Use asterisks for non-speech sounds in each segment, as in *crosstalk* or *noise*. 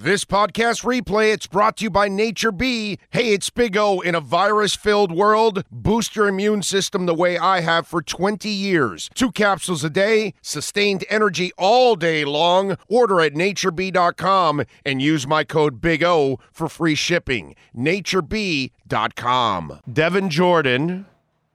This podcast replay, it's brought to you by Nature B. Hey, it's Big O. In a virus-filled world, boost your immune system the way I have for 20 years. Two capsules a day, sustained energy all day long. Order at natureb.com and use my code Big O for free shipping. natureb.com. Devin Jordan,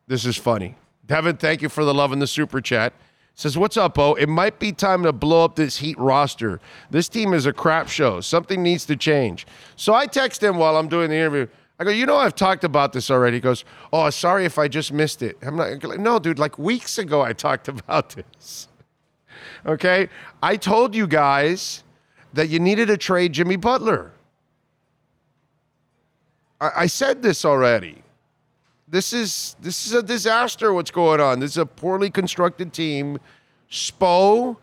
this is funny. Devin, thank you for the love in the super chat. Says, What's up, Bo? It might be time to blow up this Heat roster. This team is a crap show. Something needs to change. So I text him while I'm doing the interview. I go, You know, I've talked about this already. He goes, Oh, sorry if I just missed it. I'm not, no, dude, like weeks ago I talked *laughs* about this. Okay. I told you guys that you needed to trade Jimmy Butler. I, I said this already this is this is a disaster. What's going on? This is a poorly constructed team. Spo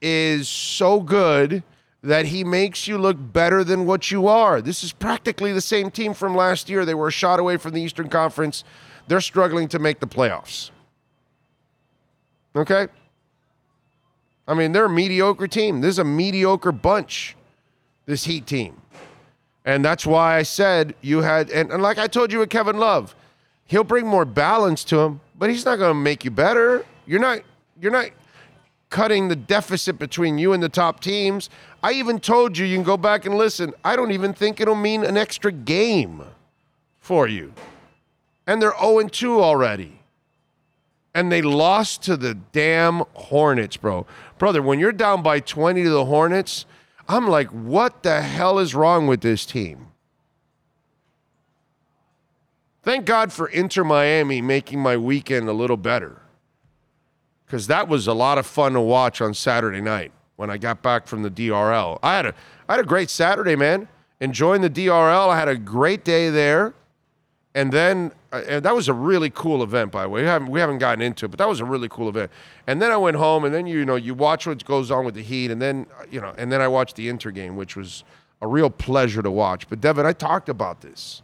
is so good that he makes you look better than what you are. This is practically the same team from last year. They were a shot away from the Eastern Conference. They're struggling to make the playoffs. Okay? I mean, they're a mediocre team. This is a mediocre bunch, this Heat team. And that's why I said you had, and, and like I told you with Kevin Love, he'll bring more balance to him, but he's not going to make you better. You're not you're not cutting the deficit between you and the top teams. I even told you you can go back and listen. I don't even think it'll mean an extra game for you. And they're 0 2 already. And they lost to the damn Hornets, bro. Brother, when you're down by 20 to the Hornets, I'm like, what the hell is wrong with this team? Thank God for Inter Miami making my weekend a little better. Because that was a lot of fun to watch on Saturday night when I got back from the DRL. I had a, I had a great Saturday, man. Enjoying the DRL. I had a great day there. And then uh, and that was a really cool event, by the way. We haven't, we haven't gotten into it, but that was a really cool event. And then I went home, and then you know you watch what goes on with the Heat, and then uh, you know, and then I watched the Inter game, which was a real pleasure to watch. But Devin, I talked about this.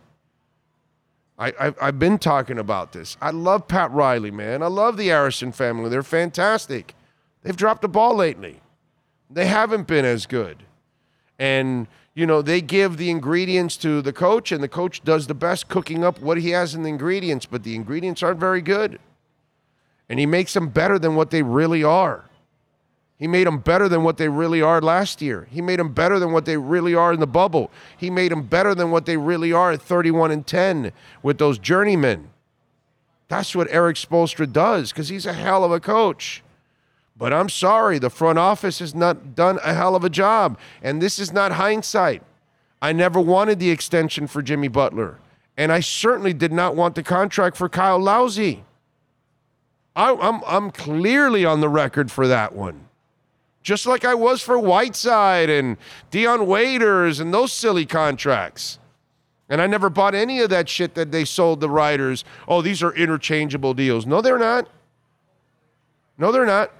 I, I've been talking about this. I love Pat Riley, man. I love the Arison family. They're fantastic. They've dropped the ball lately. They haven't been as good. And, you know, they give the ingredients to the coach, and the coach does the best cooking up what he has in the ingredients, but the ingredients aren't very good. And he makes them better than what they really are. He made them better than what they really are last year. He made them better than what they really are in the bubble. He made them better than what they really are at 31 and 10 with those journeymen. That's what Erik Spoelstra does because he's a hell of a coach. But I'm sorry, the front office has not done a hell of a job. And this is not hindsight. I never wanted the extension for Jimmy Butler. And I certainly did not want the contract for Kyle Lowry. I, I'm, I'm clearly on the record for that one just like I was for Whiteside and Dion Waiters and those silly contracts. And I never bought any of that shit that they sold the writers. Oh, these are interchangeable deals. No, they're not. No, they're not.